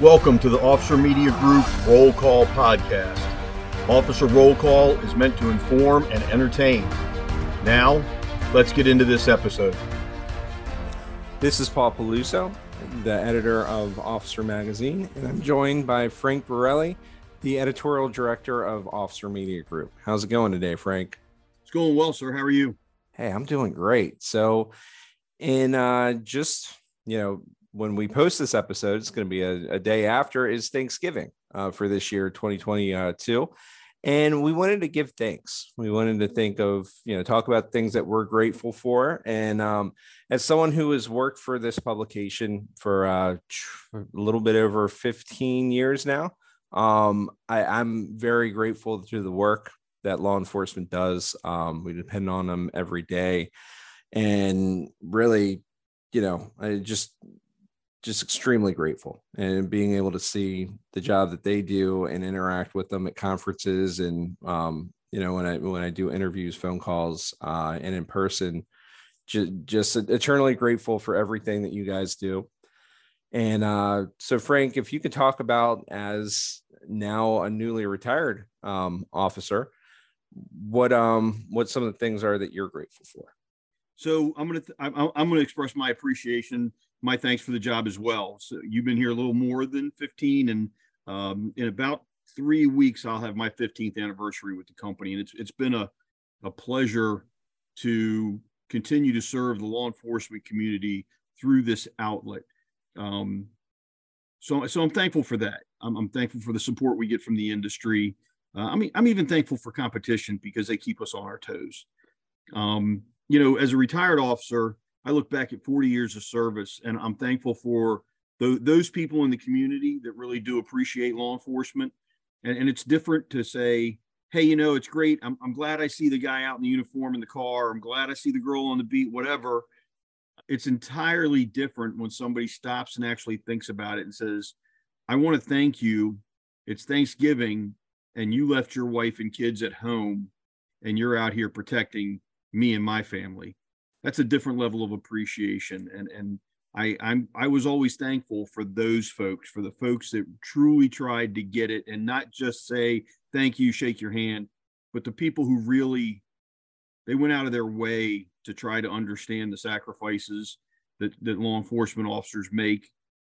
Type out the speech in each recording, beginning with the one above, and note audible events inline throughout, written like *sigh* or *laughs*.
Welcome to the Officer Media Group Roll Call Podcast. Officer Roll Call is meant to inform and entertain. Now, let's get into this episode. This is Paul Peluso, the editor of Officer Magazine, and I'm joined by Frank Borelli, the editorial director of Officer Media Group. How's it going today, Frank? It's going well, sir. How are you? Hey, I'm doing great. So, in uh, just you know, when we post this episode, it's going to be a, a, day after is Thanksgiving uh, for this year, 2022. And we wanted to give thanks. We wanted to think of, you know, talk about things that we're grateful for. And um, as someone who has worked for this publication for uh, a little bit over 15 years now, um, I, I'm very grateful to the work that law enforcement does. Um, we depend on them every day. And really, you know, I just just extremely grateful and being able to see the job that they do and interact with them at conferences and um, you know when i when i do interviews phone calls uh, and in person just, just eternally grateful for everything that you guys do. And uh, so frank if you could talk about as now a newly retired um, officer what um what some of the things are that you're grateful for? So i'm gonna th- I'm, I'm gonna express my appreciation my thanks for the job as well. So you've been here a little more than 15, and um, in about three weeks, I'll have my 15th anniversary with the company, and it's it's been a a pleasure to continue to serve the law enforcement community through this outlet. Um, so, so I'm thankful for that. I'm, I'm, thankful for the support we get from the industry. Uh, I mean, I'm even thankful for competition because they keep us on our toes. Um, you know, as a retired officer, I look back at 40 years of service and I'm thankful for the, those people in the community that really do appreciate law enforcement. And, and it's different to say, hey, you know, it's great. I'm, I'm glad I see the guy out in the uniform in the car. I'm glad I see the girl on the beat, whatever. It's entirely different when somebody stops and actually thinks about it and says, I want to thank you. It's Thanksgiving and you left your wife and kids at home and you're out here protecting me and my family that's a different level of appreciation and and I, I'm I was always thankful for those folks, for the folks that truly tried to get it and not just say thank you, shake your hand, but the people who really they went out of their way to try to understand the sacrifices that, that law enforcement officers make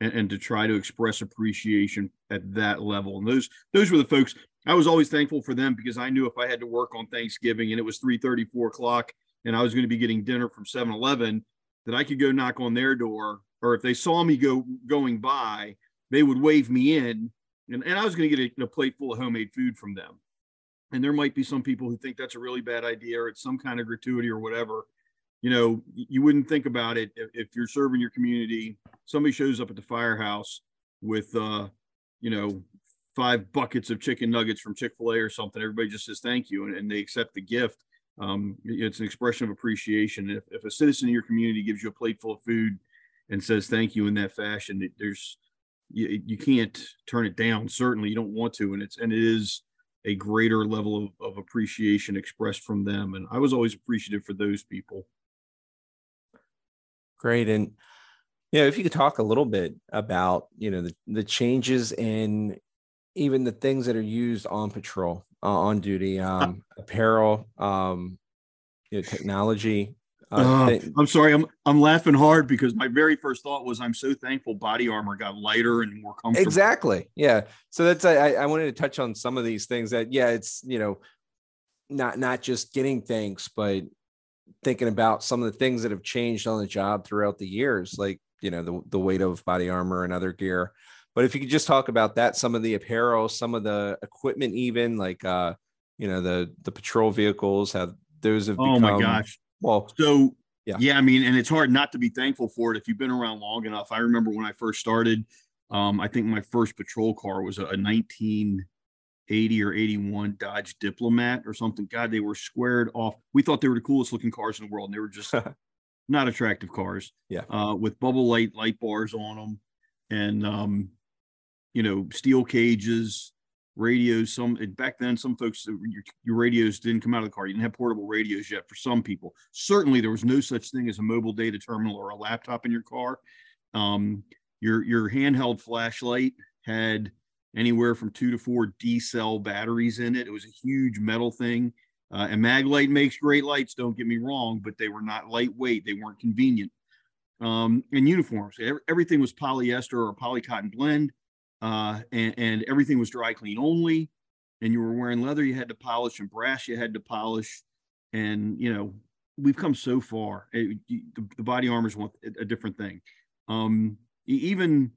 and, and to try to express appreciation at that level. And those those were the folks I was always thankful for them because I knew if I had to work on Thanksgiving and it was 3 34 o'clock and I was going to be getting dinner from 7 Eleven, that I could go knock on their door, or if they saw me go going by, they would wave me in, and, and I was going to get a, a plate full of homemade food from them. And there might be some people who think that's a really bad idea, or it's some kind of gratuity or whatever. You know, you wouldn't think about it if, if you're serving your community. Somebody shows up at the firehouse with, uh, you know, five buckets of chicken nuggets from Chick Fil A or something. Everybody just says thank you, and, and they accept the gift um, it's an expression of appreciation. If, if a citizen in your community gives you a plate full of food and says thank you in that fashion, it, there's you, you can't turn it down. Certainly, you don't want to, and it's and it is a greater level of, of appreciation expressed from them. And I was always appreciative for those people. Great, and yeah, if you could talk a little bit about you know the, the changes in even the things that are used on patrol uh, on duty um apparel um you know, technology uh, uh, i'm sorry i'm i'm laughing hard because my very first thought was i'm so thankful body armor got lighter and more comfortable. Exactly yeah. So that's i i wanted to touch on some of these things that yeah it's you know not not just getting things but thinking about some of the things that have changed on the job throughout the years like you know the, the weight of body armor and other gear but if you could just talk about that, some of the apparel, some of the equipment, even like uh, you know, the the patrol vehicles, have those have become, oh my gosh. Well, so yeah, yeah. I mean, and it's hard not to be thankful for it if you've been around long enough. I remember when I first started. Um, I think my first patrol car was a, a 1980 or 81 Dodge Diplomat or something. God, they were squared off. We thought they were the coolest looking cars in the world, and they were just *laughs* not attractive cars. Yeah. Uh, with bubble light light bars on them, and um, you know, steel cages, radios. Some back then, some folks your, your, radios didn't come out of the car. You didn't have portable radios yet. For some people, certainly there was no such thing as a mobile data terminal or a laptop in your car. Um, your your handheld flashlight had anywhere from two to four D cell batteries in it. It was a huge metal thing. Uh, and Maglite makes great lights, don't get me wrong, but they were not lightweight. They weren't convenient. Um, and uniforms, everything was polyester or polycotton blend, uh, and, and everything was dry clean only. And you were wearing leather, you had to polish, and brass, you had to polish. And, you know, we've come so far. It, the, the, body armors want a, a different thing. Um, even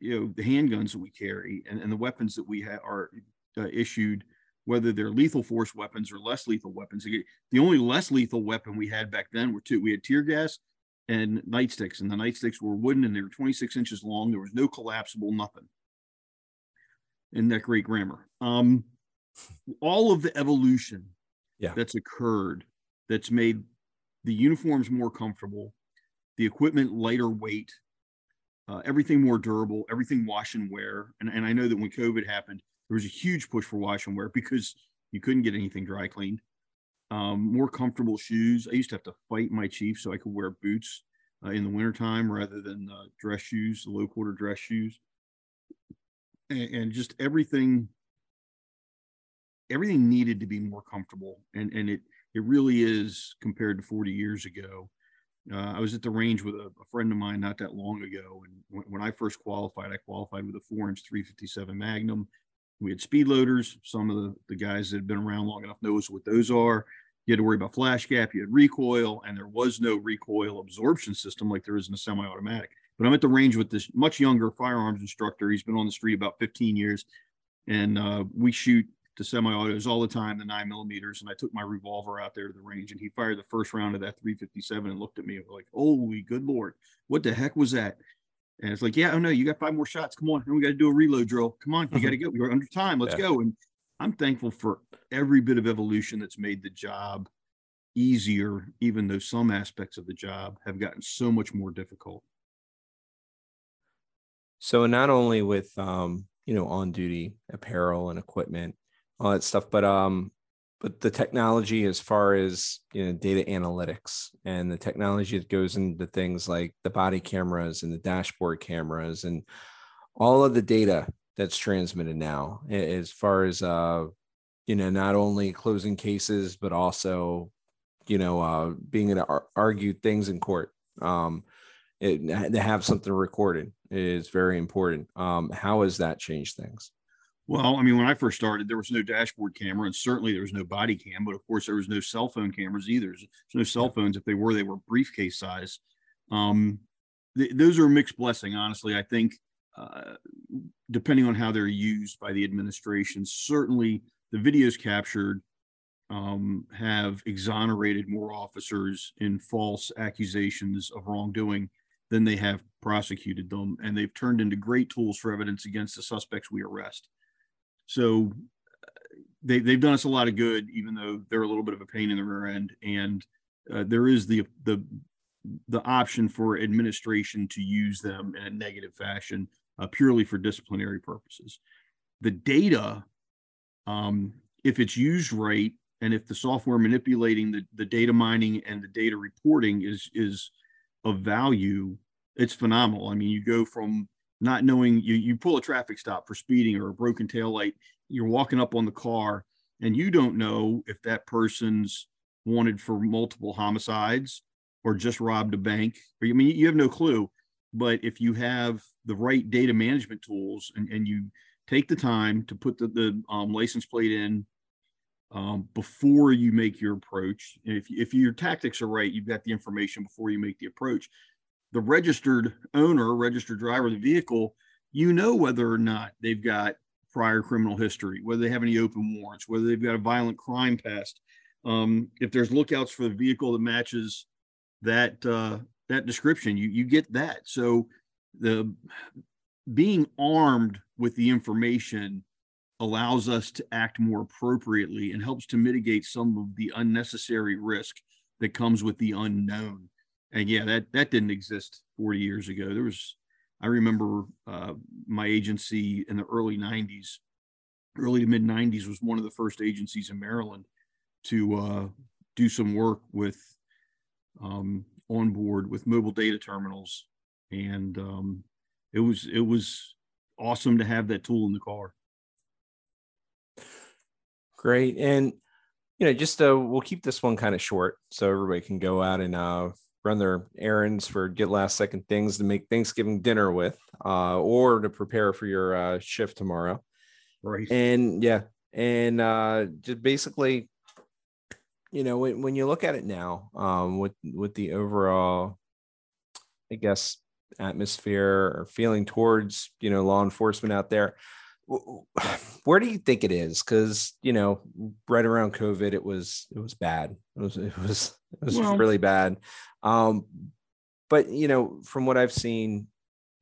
you know the handguns that we carry and, and the weapons that we ha- are uh, issued whether they're lethal force weapons or less lethal weapons the only less lethal weapon we had back then were two we had tear gas and nightsticks and the nightsticks were wooden and they were 26 inches long there was no collapsible nothing in that great grammar um, all of the evolution yeah. that's occurred that's made the uniforms more comfortable the equipment lighter weight uh, everything more durable, everything wash and wear. And, and I know that when COVID happened, there was a huge push for wash and wear because you couldn't get anything dry cleaned. Um, more comfortable shoes. I used to have to fight my chief so I could wear boots uh, in the wintertime rather than uh, dress shoes, the low quarter dress shoes. And, and, just everything, everything needed to be more comfortable. And, and it, it really is compared to 40 years ago. Uh, I was at the range with a, a, friend of mine not that long ago, and when, when, I first qualified, I qualified with a four-inch 357 Magnum. We had speed loaders. Some of the, the guys that had been around long enough knows what those are. You had to worry about flash gap. You had recoil, and there was no recoil absorption system like there is in a semi-automatic. But I'm at the range with this much younger firearms instructor. He's been on the street about 15 years, and uh, we shoot the semi-autos all the time, the nine millimeters, and I took my revolver out there to the range, and he fired the first round of that 357 and looked at me like, "Holy good lord, what the heck was that?" And it's like, "Yeah, oh no, you got five more shots. Come on, and we got to do a reload drill. Come on, you got to go. We're under time. Let's yeah. go." And I'm thankful for every bit of evolution that's made the job easier, even though some aspects of the job have gotten so much more difficult. So not only with um, you know on duty apparel and equipment all that stuff. But um, but the technology as far as you know data analytics and the technology that goes into things like the body cameras and the dashboard cameras and all of the data that's transmitted now as far as uh you know not only closing cases but also you know uh being able to argue things in court um it, to have something recorded is very important um how has that changed things well, I mean, when I first started, there was no dashboard camera, and certainly there was no body cam. But of course, there was no cell phone cameras either. There's no cell phones. If they were, they were briefcase size. Um, th- those are a mixed blessing, honestly. I think, uh, depending on how they're used by the administration, certainly the videos captured um, have exonerated more officers in false accusations of wrongdoing than they have prosecuted them, and they've turned into great tools for evidence against the suspects we arrest. So they, they've done us a lot of good, even though they're a little bit of a pain in the rear end. And uh, there is the, the, the option for administration to use them in a negative fashion, uh, purely for disciplinary purposes. The data, um, if it's used right, and if the software manipulating the, the data mining and the data reporting is is of value, it's phenomenal. I mean, you go from not knowing you you pull a traffic stop for speeding or a broken tail light you're walking up on the car and you don't know if that person's wanted for multiple homicides or just robbed a bank or i mean you have no clue but if you have the right data management tools and, and you take the time to put the, the um, license plate in um, before you make your approach if, if your tactics are right you've got the information before you make the approach the registered owner, registered driver of the vehicle, you know whether or not they've got prior criminal history, whether they have any open warrants, whether they've got a violent crime past. Um, if there's lookouts for the vehicle that matches that uh, that description, you you get that. So the being armed with the information allows us to act more appropriately and helps to mitigate some of the unnecessary risk that comes with the unknown and yeah, that that didn't exist 40 years ago. There was, I remember uh, my agency in the early 90s, early to mid 90s was one of the first agencies in Maryland to uh, do some work with um, on board with mobile data terminals, and um, it was it was awesome to have that tool in the car. Great. And, you know, just uh, we'll keep this one kind of short so everybody can go out and uh, run their errands for get last second things to make Thanksgiving dinner with uh, or to prepare for your uh, shift tomorrow. Right. And yeah. And uh, just basically, you know, when, when you look at it now, um, with with the overall, I guess, atmosphere or feeling towards you know law enforcement out there, *sighs* where do you think it is? Because you know, right around COVID, it was it was bad. It was it was it was well, really bad. Um, but you know, from what I've seen,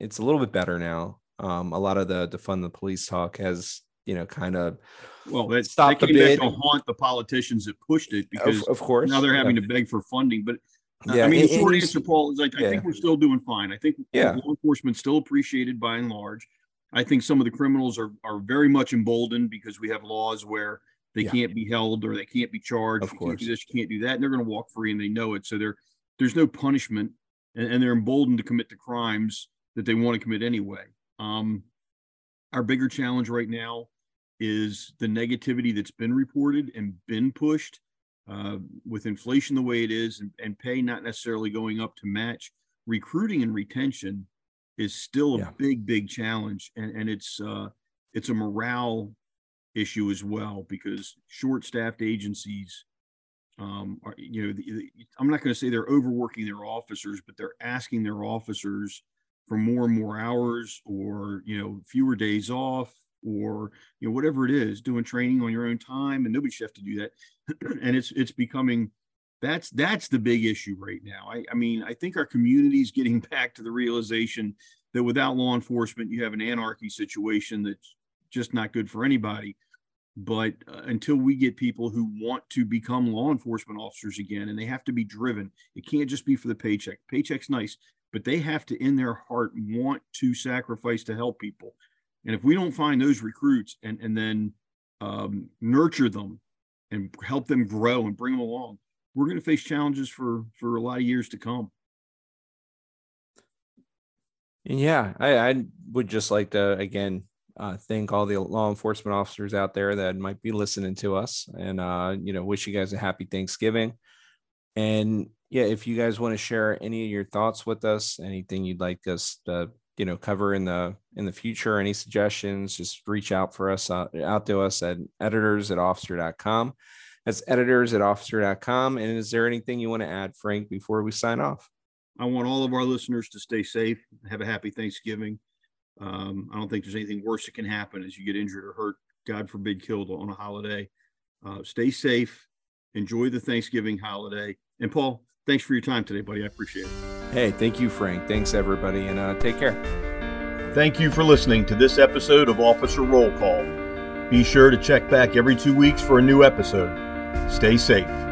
it's a little bit better now. Um, a lot of the defund the police talk has you know kind of well, that stopped that came back to haunt the politicians that pushed it because, of, of course, now they're having yeah. to beg for funding. But yeah, I mean, the short answer, Paul, is like yeah. I think we're still doing fine. I think yeah. law enforcement still appreciated by and large. I think some of the criminals are are very much emboldened because we have laws where they yeah. can't be held or they can't be charged. Of course, you can't do this, you can't do that, and they're going to walk free and they know it. So there, there's no punishment, and, and, they're emboldened to commit the crimes that they want to commit anyway. Um, our bigger challenge right now is the negativity that's been reported and been pushed uh, with inflation the way it is and, and, pay not necessarily going up to match recruiting and retention is still a yeah. big big challenge and, and it's uh, it's a morale issue as well because short staffed agencies um, are, you know the, the, i'm not going to say they're overworking their officers but they're asking their officers for more and more hours or you know fewer days off or you know whatever it is doing training on your own time and nobody should have to do that *clears throat* and it's it's becoming that's that's the big issue right now. I, I mean i think our community is getting *laughs* back to the realization that without law enforcement you have an anarchy situation that's just not good for anybody. But uh, until we get people who want to become law enforcement officers again and they have to be driven it can't just be for the paycheck. Paycheck's nice but they have to in their heart want to sacrifice to help people. And if we don't find those recruits and, and then um, nurture them and help them grow and bring them along, we're going to face challenges for, for a lot of years to come. Yeah, I, I would just like to, again, uh, thank all the law enforcement officers out there that might be listening to us and, uh, you know, wish you guys a happy Thanksgiving. And yeah, if you guys want to share any of your thoughts with us, anything you'd like us to you know cover in the in the future any suggestions just reach out for us uh, out to us at editors at officer.com that's editors at officer.com and is there anything you want to add frank before we sign off i want all of our listeners to stay safe have a happy thanksgiving um, i don't think there's anything worse that can happen as you get injured or hurt god forbid killed on a holiday uh, stay safe enjoy the thanksgiving holiday and paul thanks for your time today, buddy. I appreciate it. Hey, thank you, Frank. Thanks, everybody, and uh, take care. Thank you for listening to this episode of Officer Roll Call. Be sure to check back every two weeks for a new episode. Stay safe.